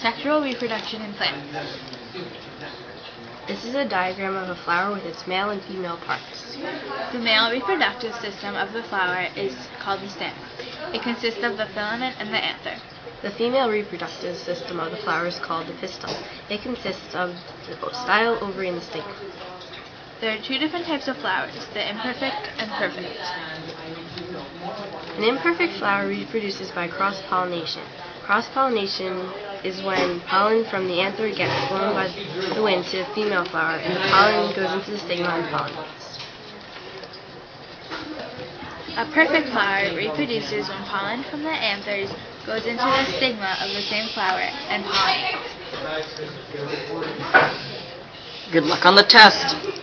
Sexual reproduction in plants. This is a diagram of a flower with its male and female parts. The male reproductive system of the flower is called the stamen. It consists of the filament and the anther. The female reproductive system of the flower is called the pistil. It consists of the style, ovary, and the stigma. There are two different types of flowers, the imperfect and perfect. An imperfect flower reproduces by cross-pollination. Cross-pollination is when pollen from the anther gets blown by the wind to the female flower and the pollen goes into the stigma and pollinates. A perfect flower reproduces when pollen from the anthers goes into the stigma of the same flower and pollinates. Good luck on the test.